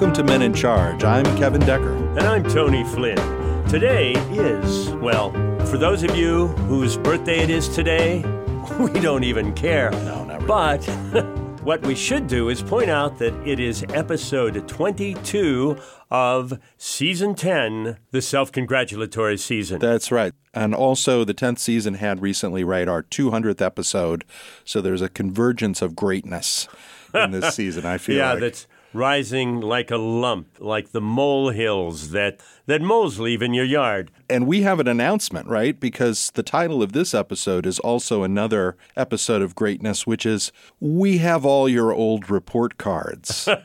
Welcome to Men in Charge. I'm Kevin Decker. And I'm Tony Flynn. Today is, well, for those of you whose birthday it is today, we don't even care. No, not really. But what we should do is point out that it is episode 22 of season 10, the self congratulatory season. That's right. And also, the 10th season had recently, right, our 200th episode. So there's a convergence of greatness in this season, I feel yeah, like. that's rising like a lump, like the molehills that, that moles leave in your yard. And we have an announcement, right? Because the title of this episode is also another episode of greatness, which is We Have All Your Old Report Cards.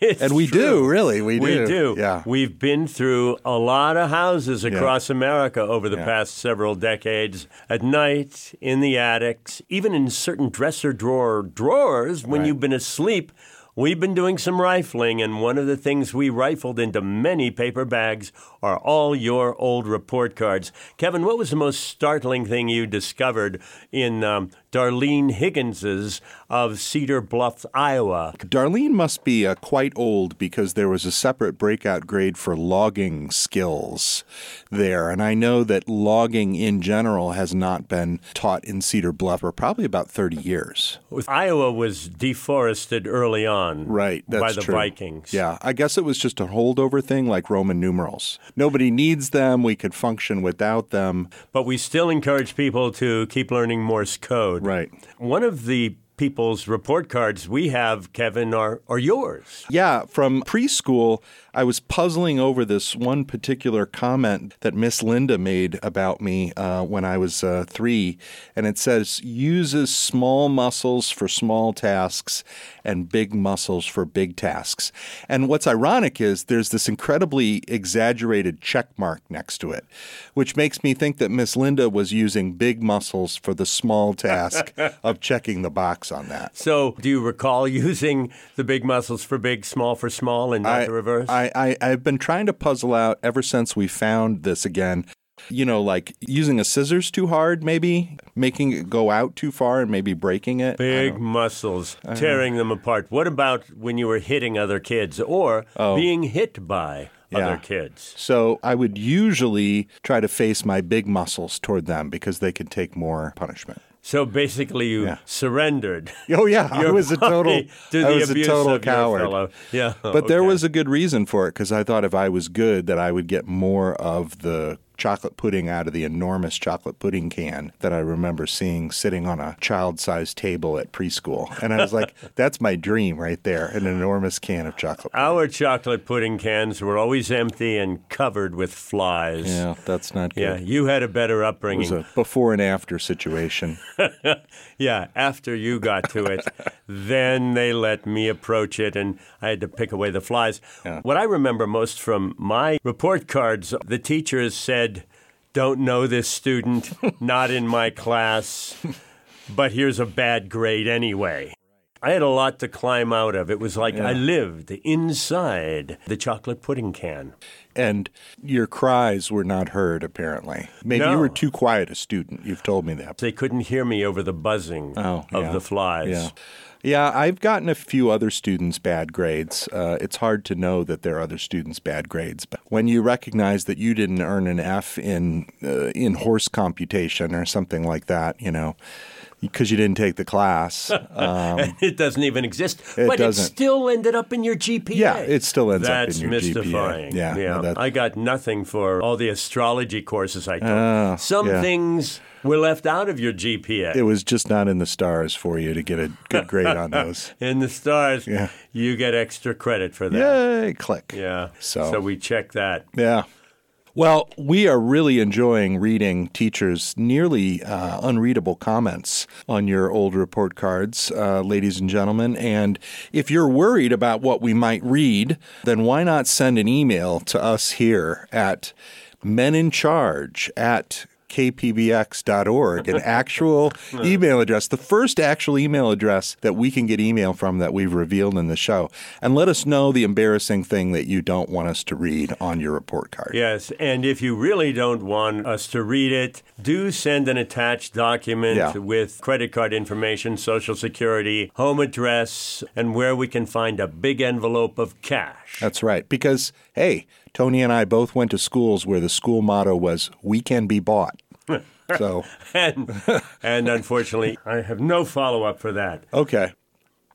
It's and we true. do, really. We do. We do. Yeah. We've been through a lot of houses across America over the Yeah. past several decades. At night, in the attics, even in certain dresser drawer drawers when Right. you've been asleep. We've been doing some rifling, and one of the things we rifled into many paper bags are all your old report cards. Kevin, what was the most startling thing you discovered in um, Darlene Higgins's of Cedar Bluff, Iowa? Darlene must be uh, quite old because there was a separate breakout grade for logging skills there. And I know that logging in general has not been taught in Cedar Bluff for probably about 30 years. Iowa was deforested early on Right, that's by the true. Vikings. Yeah, I guess it was just a holdover thing like Roman numerals. Nobody needs them. We could function without them. But we still encourage people to keep learning Morse code. Right. One of the people's report cards we have, Kevin, are, are yours. Yeah, from preschool, I was puzzling over this one particular comment that Miss Linda made about me uh, when I was uh, three. And it says, uses small muscles for small tasks and big muscles for big tasks. And what's ironic is there's this incredibly exaggerated check mark next to it, which makes me think that Miss Linda was using big muscles for the small task of checking the box on that. So, do you recall using the big muscles for big, small for small, and not the reverse? I, I, I've been trying to puzzle out ever since we found this again. You know, like using a scissors too hard, maybe making it go out too far and maybe breaking it. Big muscles, tearing them apart. What about when you were hitting other kids or oh. being hit by Oh. Yeah. other kids? So I would usually try to face my big muscles toward them because they could take more punishment. So basically, you Yeah. surrendered. Oh yeah, I was a total, to I was a total coward. Yeah, But there was a good reason for it because I thought if I was good, that I would get more of the chocolate pudding out of the enormous chocolate pudding can that I remember seeing sitting on a child-sized table at preschool. And I was like, that's my dream right there, an enormous can of chocolate. pudding. Our chocolate pudding cans were always empty and covered with flies. Yeah, that's not good. Yeah, you had a better upbringing. It was a before and after situation. yeah, after you got to it, then they let me approach it and I had to pick away the flies. What I remember most from my report cards, the teachers said, Don't know this student, not in my class, but here's a bad grade anyway. I had a lot to climb out of. It was like I lived inside the chocolate pudding can. And your cries were not heard, apparently. Maybe you were too quiet a student. You've told me that. They couldn't hear me over the buzzing Oh, of yeah. the flies. Yeah. Yeah, I've gotten a few other students bad grades. Uh, it's hard to know that there are other students bad grades, but when you recognize that you didn't earn an F in uh, in horse computation or something like that, you know, because you didn't take the class. Um, It doesn't even exist, It but doesn't. it still ended up in your GPA. Yeah, it still ends up in That's your GPA. mystifying. Yeah, no, that- I got nothing for all the astrology courses I took. Oh, Some yeah. things were left out of your GPA. it was just not in the stars for you to get a good grade on those. in the stars, Yeah. you get extra credit for that. Yay, click. Yeah. So- so we check that. Yeah. Well, we are really enjoying reading teachers' nearly uh, unreadable comments on your old report cards, uh, ladies and gentlemen. And if you're worried about what we might read, then why not send an email to us here at menincharge at kpbx.org, an actual email address, the first actual email address that we can get email from that we've revealed in the show. And let us know the embarrassing thing that you don't want us to read on your report card. Yes, and if you really don't want us to read it, do send an attached document Yeah. with credit card information, social security, home address, and where we can find a big envelope of cash. That's right. Because, hey, Tony and I both went to schools where the school motto was, we can be bought. so, and, and unfortunately, I have no follow up for that. okay.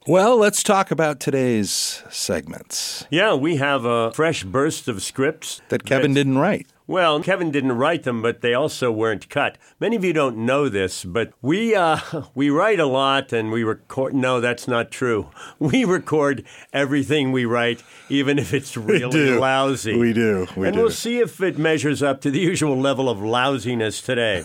Well, let's talk about today's segments Yeah, we have a fresh burst of scripts that Kevin didn't write. Well, Kevin didn't write them, but they also weren't cut. Many of you don't know this, but we uh, we write a lot and we record. No, that's not true. We record everything we write, even if it's really do. lousy. We do. We and do. we'll see if it measures up to the usual level of lousiness today.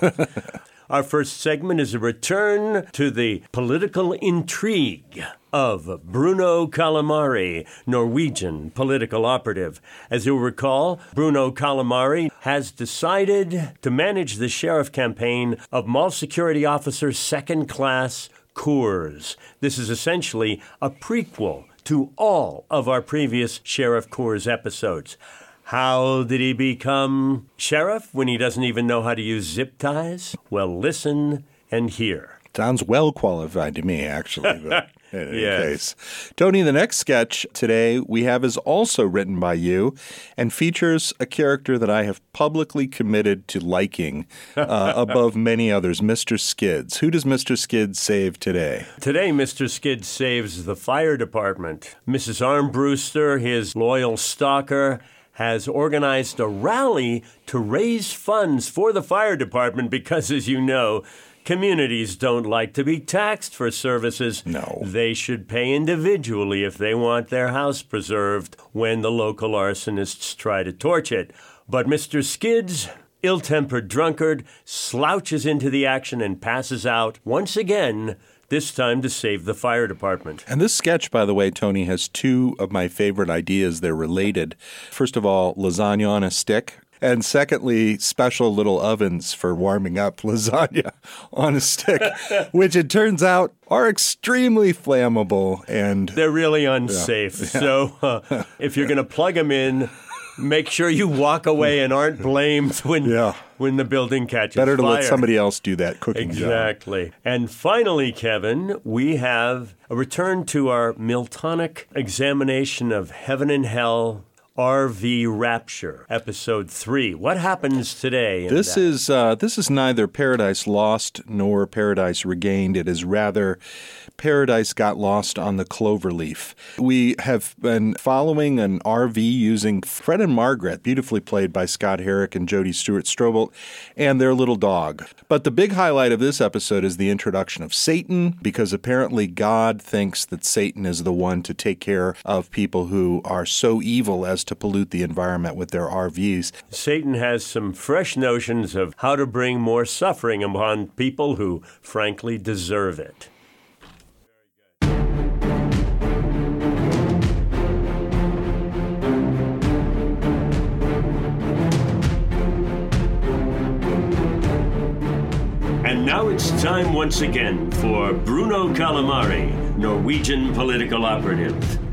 Our first segment is a return to the political intrigue of Bruno Calamari, Norwegian political operative. As you'll recall, Bruno Calamari has decided to manage the sheriff campaign of Mall Security Officer Second Class Coors. This is essentially a prequel to all of our previous Sheriff Coors episodes. How did he become sheriff when he doesn't even know how to use zip ties? Well, listen and hear. Sounds well qualified to me, actually. But in any Yes. case, Tony, the next sketch today we have is also written by you and features a character that I have publicly committed to liking uh, above many others, Mr. Skids. Who does Mr. Skids save today? Today, Mr. Skids saves the fire department. Mrs. Armbruster, his loyal stalker, has organized a rally to raise funds for the fire department because, as you know, communities don't like to be taxed for services. No. They should pay individually if they want their house preserved when the local arsonists try to torch it. But Mr. Skids, ill tempered drunkard, slouches into the action and passes out once again, this time to save the fire department. And this sketch, by the way, Tony, has two of my favorite ideas. They're related. First of all, lasagna on a stick. And secondly, special little ovens for warming up lasagna on a stick, which it turns out are extremely flammable. And They're really unsafe. So uh, if you're going to plug them in, make sure you walk away and aren't blamed when Yeah. When the building catches fire. better to fire. let somebody else do that cooking job. Exactly. And finally, Kevin, we have a return to our Miltonic examination of heaven and hell. RV Rapture, episode three. What happens today? in This that? is uh, this is neither Paradise Lost nor Paradise Regained. It is rather Paradise Got Lost on the Cloverleaf. We have been following an RV using Fred and Margaret, beautifully played by Scott Herrick and Jodie Stewart Strobel, and their little dog. But the big highlight of this episode is the introduction of Satan, because apparently God thinks that Satan is the one to take care of people who are so evil as to pollute the environment with their RVs. Satan has some fresh notions of how to bring more suffering upon people who frankly deserve it. And now it's time once again for Bruno Calamari, Norwegian political operative.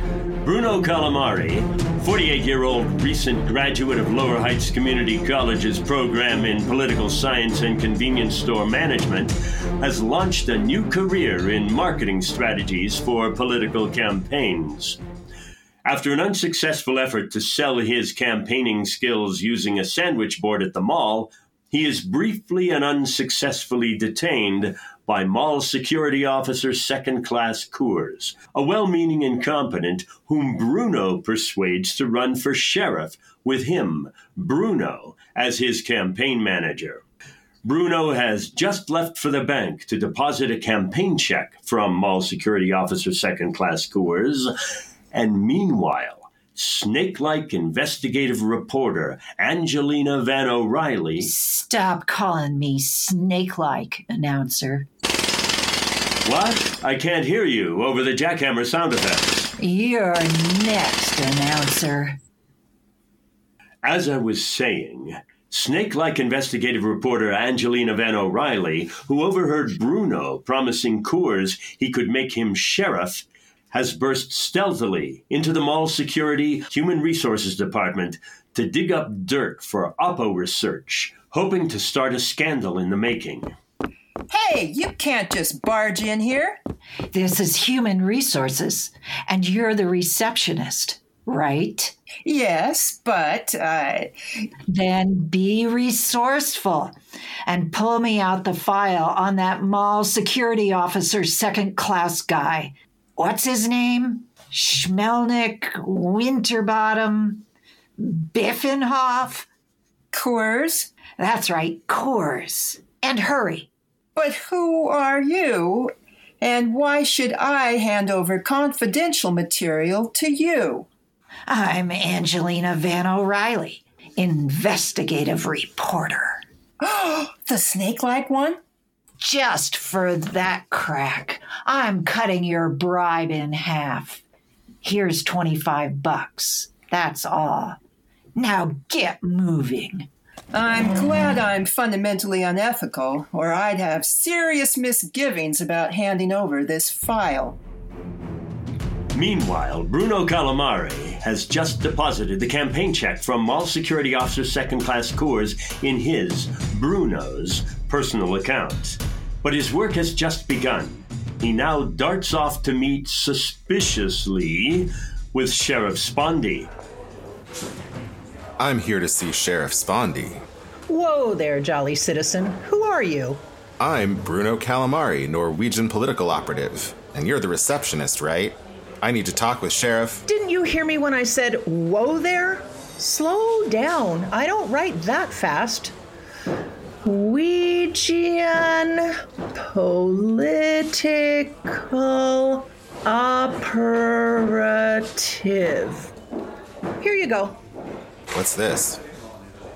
Bruno Calamari, 48 year old recent graduate of Lower Heights Community College's program in political science and convenience store management, has launched a new career in marketing strategies for political campaigns. After an unsuccessful effort to sell his campaigning skills using a sandwich board at the mall, he is briefly and unsuccessfully detained by Mall Security Officer Second Class Coors, a well meaning incompetent whom Bruno persuades to run for sheriff with him, Bruno, as his campaign manager. Bruno has just left for the bank to deposit a campaign check from Mall Security Officer Second Class Coors, and meanwhile, snake like investigative reporter Angelina Van O'Reilly Stop calling me snake like, announcer. What? I can't hear you over the jackhammer sound effects. You're next, announcer. As I was saying, Snake like investigative reporter Angelina Van O'Reilly, who overheard Bruno promising Coors he could make him sheriff, has burst stealthily into the mall security human resources department to dig up dirt for Oppo research, hoping to start a scandal in the making. Hey, you can't just barge in here. This is human resources, and you're the receptionist, right? Yes, but uh, Then be resourceful and pull me out the file on that mall security officer's second class guy. What's his name? Schmelnick, Winterbottom, Biffenhoff? Coors. That's right, Coors. And hurry. But who are you? And why should I hand over confidential material to you? I'm Angelina Van O'Reilly, investigative reporter. Oh, The snake like one? Just for that crack, I'm cutting your bribe in half. Here's 25 bucks. That's all. Now get moving. I'm glad I'm fundamentally unethical, or I'd have serious misgivings about handing over this file. Meanwhile, Bruno Calamari has just deposited the campaign check from Mall Security Officer Second Class Coors in his, Bruno's, personal account. But his work has just begun. He now darts off to meet suspiciously with Sheriff Spondy. I'm here to see Sheriff Spondy. Whoa there, jolly citizen. Who are you? I'm Bruno Calamari, Norwegian political operative. And you're the receptionist, right? I need to talk with Sheriff. Didn't you hear me when I said, whoa there? Slow down. I don't write that fast. Norwegian political operative. Here you go. What's this?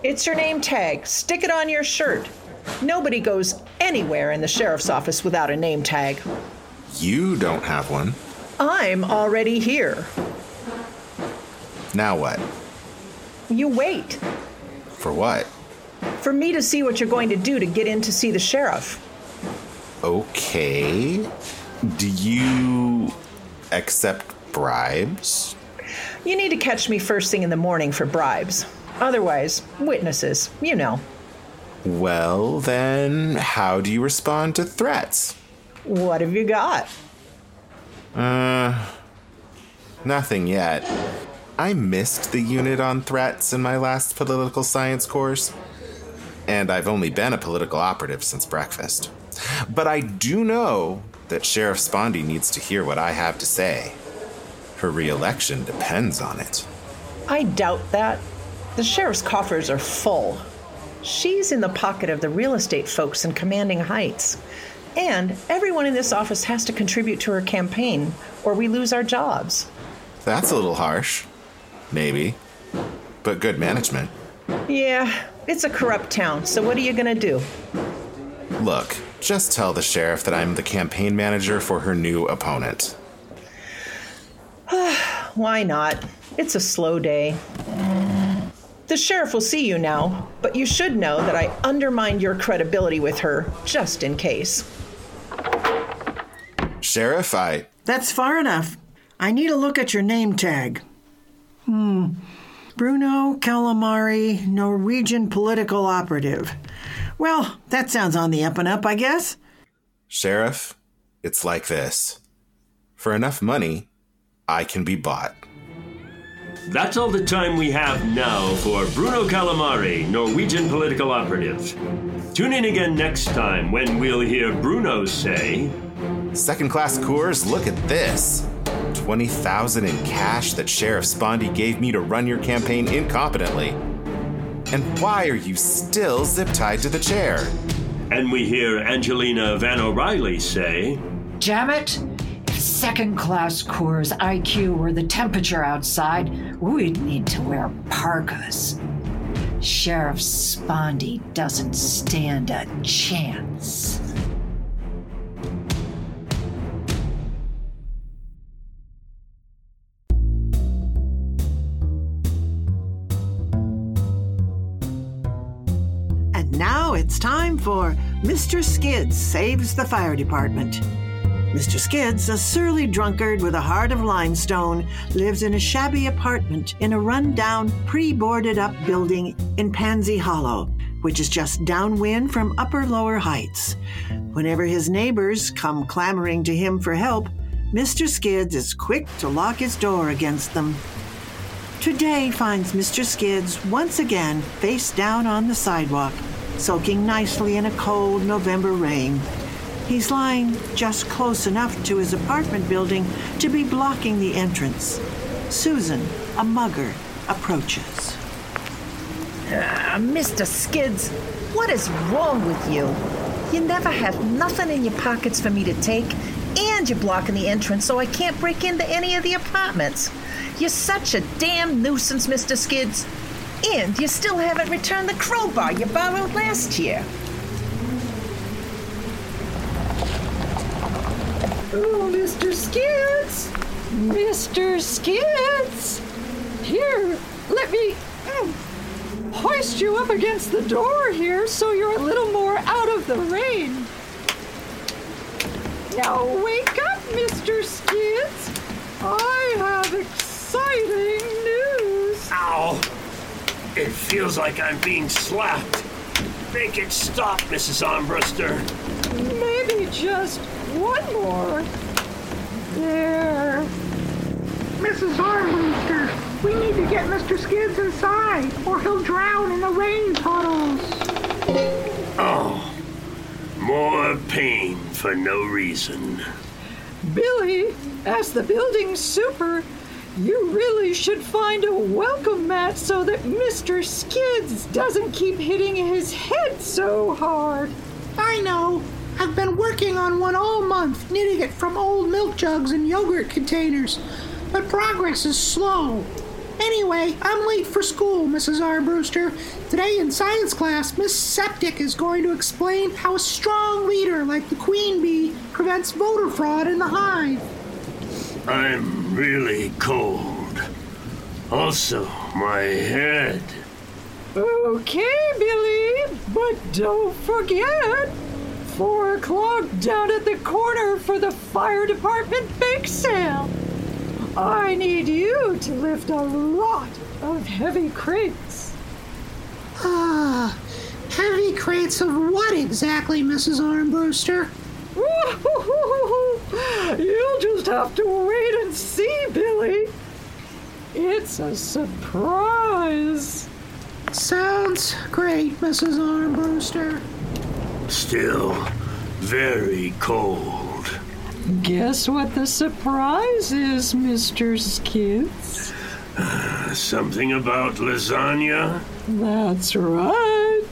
It's your name tag. Stick it on your shirt. Nobody goes anywhere in the sheriff's office without a name tag. You don't have one. I'm already here. Now what? You wait For what? for me to see what you're going to do to get in to see the sheriff. Okay. Do you accept bribes? You need to catch me first thing in the morning for bribes. Otherwise, witnesses, you know. Well, then, how do you respond to threats? What have you got? Uh, nothing yet. I missed the unit on threats in my last political science course, and I've only been a political operative since breakfast. But I do know that Sheriff Spondy needs to hear what I have to say. Her reelection depends on it. I doubt that. The sheriff's coffers are full. She's in the pocket of the real estate folks in Commanding Heights. And everyone in this office has to contribute to her campaign, or we lose our jobs. That's a little harsh. Maybe. But good management. Yeah, it's a corrupt town, so what are you gonna do? Look, just tell the sheriff that I'm the campaign manager for her new opponent. Why not? It's a slow day. The sheriff will see you now, but you should know that I undermined your credibility with her, just in case. Sheriff, I. That's far enough. I need a look at your name tag. Hmm. Bruno Calamari, Norwegian political operative. Well, that sounds on the up and up, I guess. Sheriff, it's like this. For enough money, I can be bought. That's all the time we have now for Bruno Calamari, Norwegian political operative. Tune in again next time when we'll hear Bruno say, Second class Coors, look at this. 20,000 in cash that Sheriff Spondy gave me to run your campaign incompetently. And why are you still zip tied to the chair? and we hear Angelina Van O'Reilly say, Damn it! Second class Coors IQ were the temperature outside, we'd need to wear parkas. Sheriff Spondy doesn't stand a chance. And now it's time for Mr. Skids Saves the Fire Department. Mr. Skids, a surly drunkard with a heart of limestone, lives in a shabby apartment in a run-down, pre-boarded up building in Pansy Hollow, which is just downwind from Upper Lower Heights. Whenever his neighbors come clamoring to him for help, Mr. Skids is quick to lock his door against them. Today finds Mr. Skids once again face down on the sidewalk, soaking nicely in a cold November rain. He's lying just close enough to his apartment building to be blocking the entrance. Susan, a mugger, approaches. Uh, Mr. Skids, what is wrong with you? You never have nothing in your pockets for me to take, and you're blocking the entrance so I can't break into any of the apartments. You're such a damn nuisance, Mr. Skids. And you still haven't returned the crowbar you borrowed last year. Oh, Mr. Skids! Mr. Skids! Here, let me mm, hoist you up against the door here so you're a little more out of the rain. Now wake up, Mr. Skids! I have exciting news! Ow! It feels like I'm being slapped. Make it stop, Mrs. Armbruster. Maybe just one more. There. Mrs. Armbruster, we need to get Mr. Skids inside, or he'll drown in the rain puddles. Oh, more pain for no reason. Billy, as the building super, you really should find a welcome mat so that Mr. Skids doesn't keep hitting his head so hard. I know. I've been working on one all month, knitting it from old milk jugs and yogurt containers. But progress is slow. Anyway, I'm late for school, Mrs. Armbruster. Today in science class, Miss Septic is going to explain how a strong leader like the queen bee prevents voter fraud in the hive. I'm really cold. Also, my head. Okay, Billy, but don't forget. Four o'clock down at the corner for the fire department bake sale. I need you to lift a lot of heavy crates. Ah, heavy crates of what exactly, Mrs. Armbruster? You'll just have to wait and see, Billy. It's a surprise. Sounds great, Mrs. Armbruster. Still very cold. Guess what the surprise is, Mr. Skids? Uh, something about lasagna? That's right.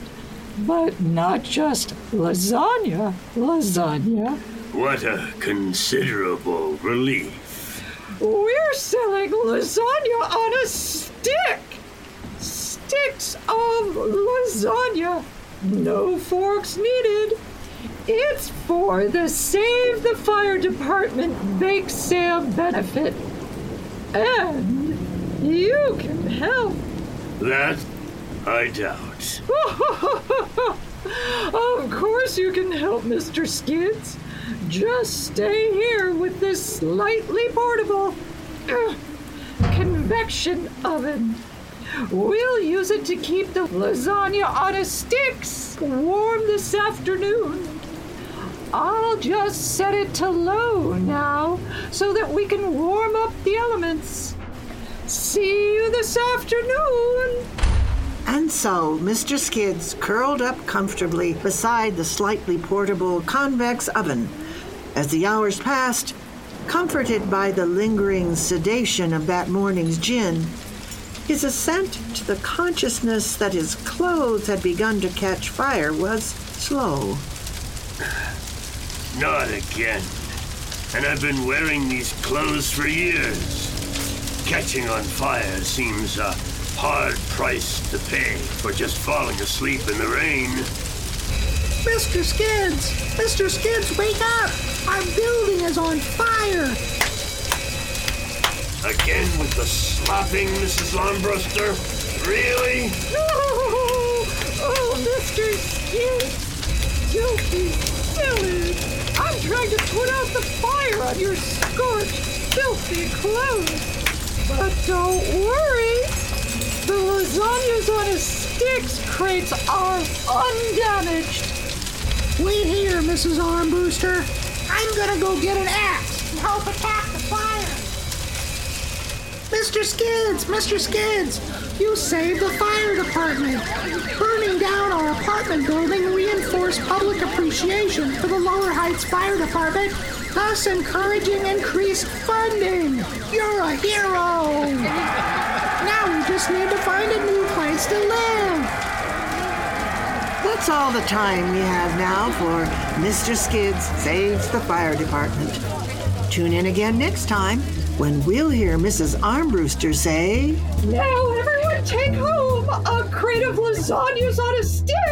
But not just lasagna, lasagna. What a considerable relief. We're selling lasagna on a stick. Sticks of lasagna. No forks needed. It's for the Save the Fire Department bake sale benefit. And you can help. That I doubt. of course you can help, Mr. Skids. Just stay here with this slightly portable uh, convection oven. We'll use it to keep the lasagna on a sticks warm this afternoon. I'll just set it to low now so that we can warm up the elements. See you this afternoon. And so, Mr. Skids curled up comfortably beside the slightly portable convex oven. As the hours passed, comforted by the lingering sedation of that morning's gin, his ascent to the consciousness that his clothes had begun to catch fire was slow. Not again. And I've been wearing these clothes for years. Catching on fire seems a hard price to pay for just falling asleep in the rain. Mr. Skids! Mr. Skids, wake up! Our building is on fire! Again with the slapping, Mrs. Armbruster? Really? No! Oh, Mr. Skids, don't silly. I'm trying to put out the fire on your scorched, filthy clothes. But don't worry. The lasagnas on a sticks crates are undamaged. Wait here, Mrs. Armbruster. I'm gonna go get an axe help attack. Mr. Skids, Mr. Skids, you saved the fire department. Burning down our apartment building reinforced public appreciation for the Lower Heights Fire Department, thus encouraging increased funding. You're a hero. Now we just need to find a new place to live. That's all the time we have now for Mr. Skids Saves the Fire Department. Tune in again next time when we'll hear Mrs. Armbruster say, Now everyone take home a crate of lasagnas on a stick.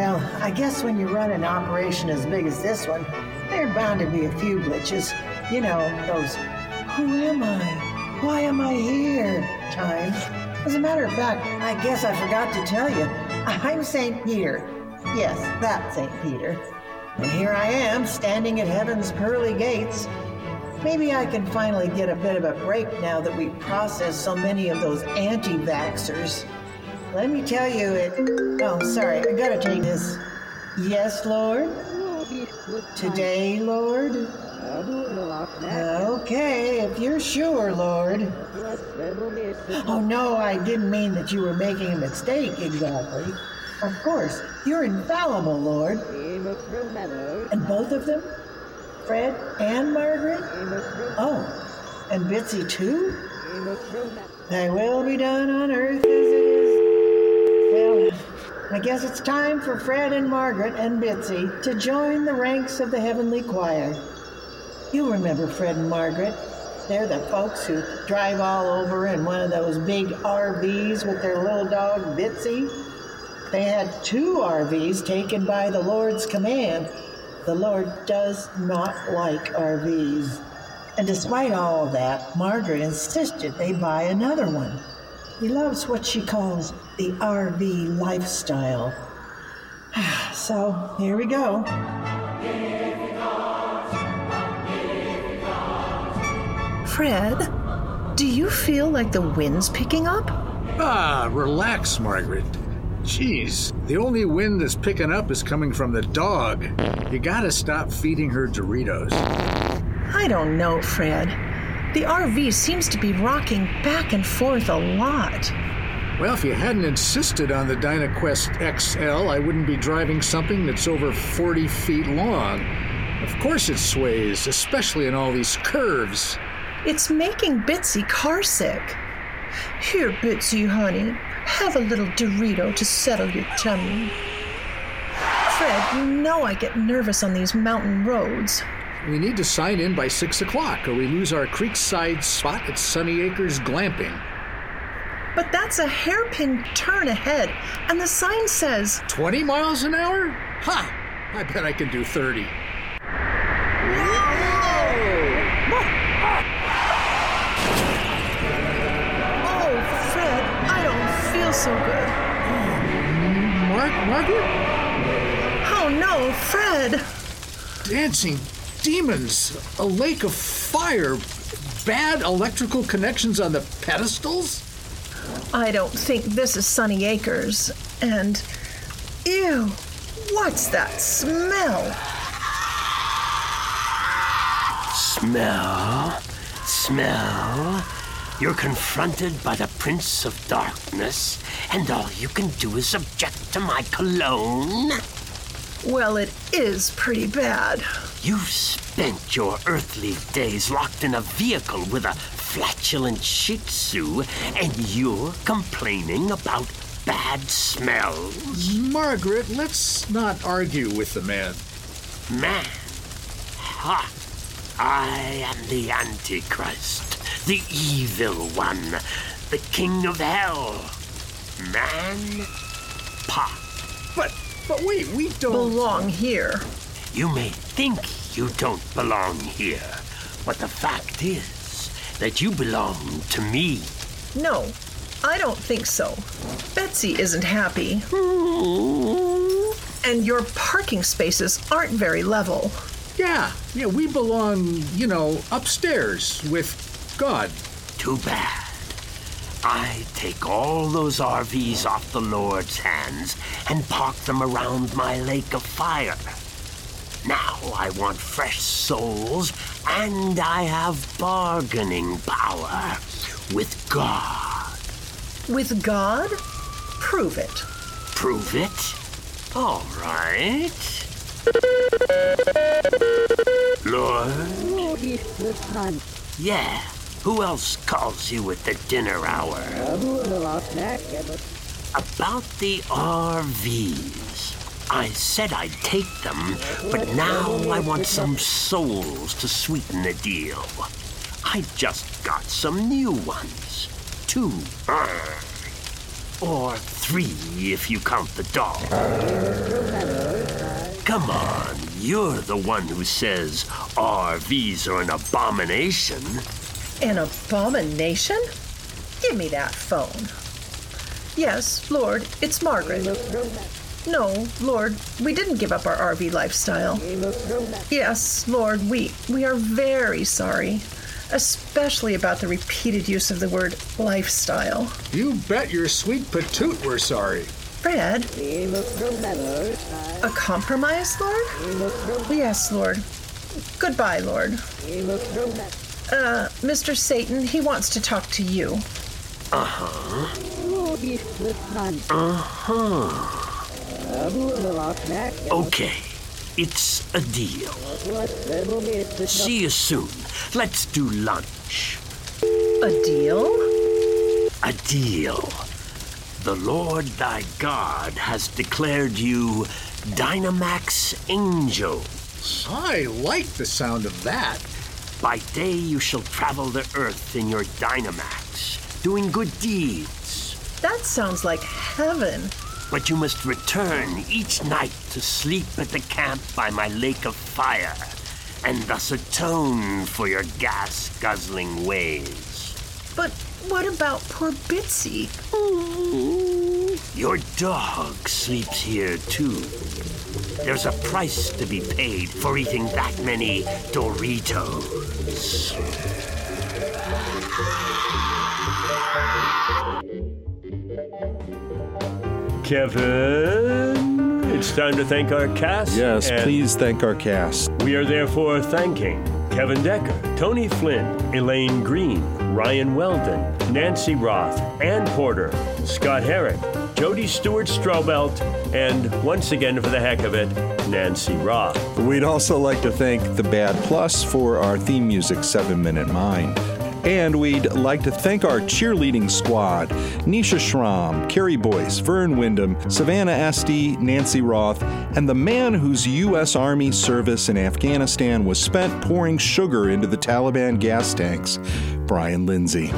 Well, I guess when you run an operation as big as this one, there are bound to be a few glitches. You know, those who am I? Why am I here times. As a matter of fact, I guess I forgot to tell you, I'm St. Peter. Yes, that St. Peter. And here I am, standing at heaven's pearly gates. Maybe I can finally get a bit of a break now that we've processed so many of those anti vaxxers. Let me tell you it. Oh, sorry, I gotta take this. Yes, Lord? Today, Lord? Okay, if you're sure, Lord. Oh, no, I didn't mean that you were making a mistake exactly. Of course, you're infallible, Lord. And both of them? Fred and Margaret? Oh, and Bitsy too? Thy will be done on earth as it is. Well, I guess it's time for Fred and Margaret and Bitsy to join the ranks of the heavenly choir. You remember Fred and Margaret. They're the folks who drive all over in one of those big RVs with their little dog Bitsy. They had two RVs taken by the Lord's command. The Lord does not like RVs. And despite all that, Margaret insisted they buy another one. He loves what she calls the RV lifestyle. So here we go. Fred, do you feel like the wind's picking up? Ah, relax, Margaret. Jeez, the only wind that's picking up is coming from the dog. You gotta stop feeding her Doritos. I don't know, Fred. The RV seems to be rocking back and forth a lot. Well, if you hadn't insisted on the DynaQuest XL, I wouldn't be driving something that's over 40 feet long. Of course it sways, especially in all these curves. It's making Bitsy carsick. Here, Bitsy, honey, have a little Dorito to settle your tummy. Fred, you know I get nervous on these mountain roads. We need to sign in by 6 o'clock, or we lose our creekside spot at Sunny Acres Glamping. But that's a hairpin turn ahead, and the sign says 20 miles an hour? Ha! I bet I can do 30. Oh, Fred, I don't feel so good. Mark, Margaret? Oh no, Fred! Dancing demons, a lake of fire, bad electrical connections on the pedestals? I don't think this is Sunny Acres. And, ew, what's that smell? Smell, smell. You're confronted by the Prince of Darkness, and all you can do is object to my cologne. Well, it is pretty bad. You've spent your earthly days locked in a vehicle with a flatulent Shih Tzu, and you're complaining about bad smells. Margaret, let's not argue with the man. Man, ha! I am the Antichrist, the evil one, the king of hell, Man Pa. But, but wait, we don't belong here. You may think you don't belong here, but the fact is that you belong to me. No, I don't think so. Betsy isn't happy. And your parking spaces aren't very level. Yeah, yeah, we belong, you know, upstairs with God. Too bad. I take all those RVs off the Lord's hands and park them around my lake of fire. Now I want fresh souls, and I have bargaining power with God. With God? Prove it. Prove it? All right. Lord? Yeah. Who else calls you at the dinner hour? About the RVs. I said I'd take them, but now I want some souls to sweeten the deal. I just got some new ones. Two. Or three if you count the dog. Come on, you're the one who says RVs are an abomination. An abomination? Give me that phone. Yes, Lord, it's Margaret. No, Lord, we didn't give up our RV lifestyle. Yes, Lord, we we are very sorry, especially about the repeated use of the word lifestyle. You bet your sweet patoot we're sorry. Fred? A compromise, Lord? Yes, Lord. Goodbye, Lord. Uh, Mr. Satan, he wants to talk to you. Uh huh. Uh huh. Okay, it's a deal. See you soon. Let's do lunch. A deal? A deal. The Lord thy God has declared you Dynamax angels. I like the sound of that. By day you shall travel the earth in your Dynamax, doing good deeds. That sounds like heaven. But you must return each night to sleep at the camp by my lake of fire, and thus atone for your gas guzzling ways. But what about poor Bitsy? Your dog sleeps here too. There's a price to be paid for eating that many Doritos. Kevin, it's time to thank our cast. Yes, please thank our cast. We are therefore thanking Kevin Decker, Tony Flynn, Elaine Green, Ryan Weldon, Nancy Roth, Ann Porter, Scott Herrick, Jody Stewart Strobelt, and once again, for the heck of it, Nancy Roth. We'd also like to thank the Bad Plus for our theme music, Seven Minute Mind. And we'd like to thank our cheerleading squad Nisha Schramm, Carrie Boyce, Vern Wyndham, Savannah Esty, Nancy Roth, and the man whose U.S. Army service in Afghanistan was spent pouring sugar into the Taliban gas tanks, Brian Lindsay.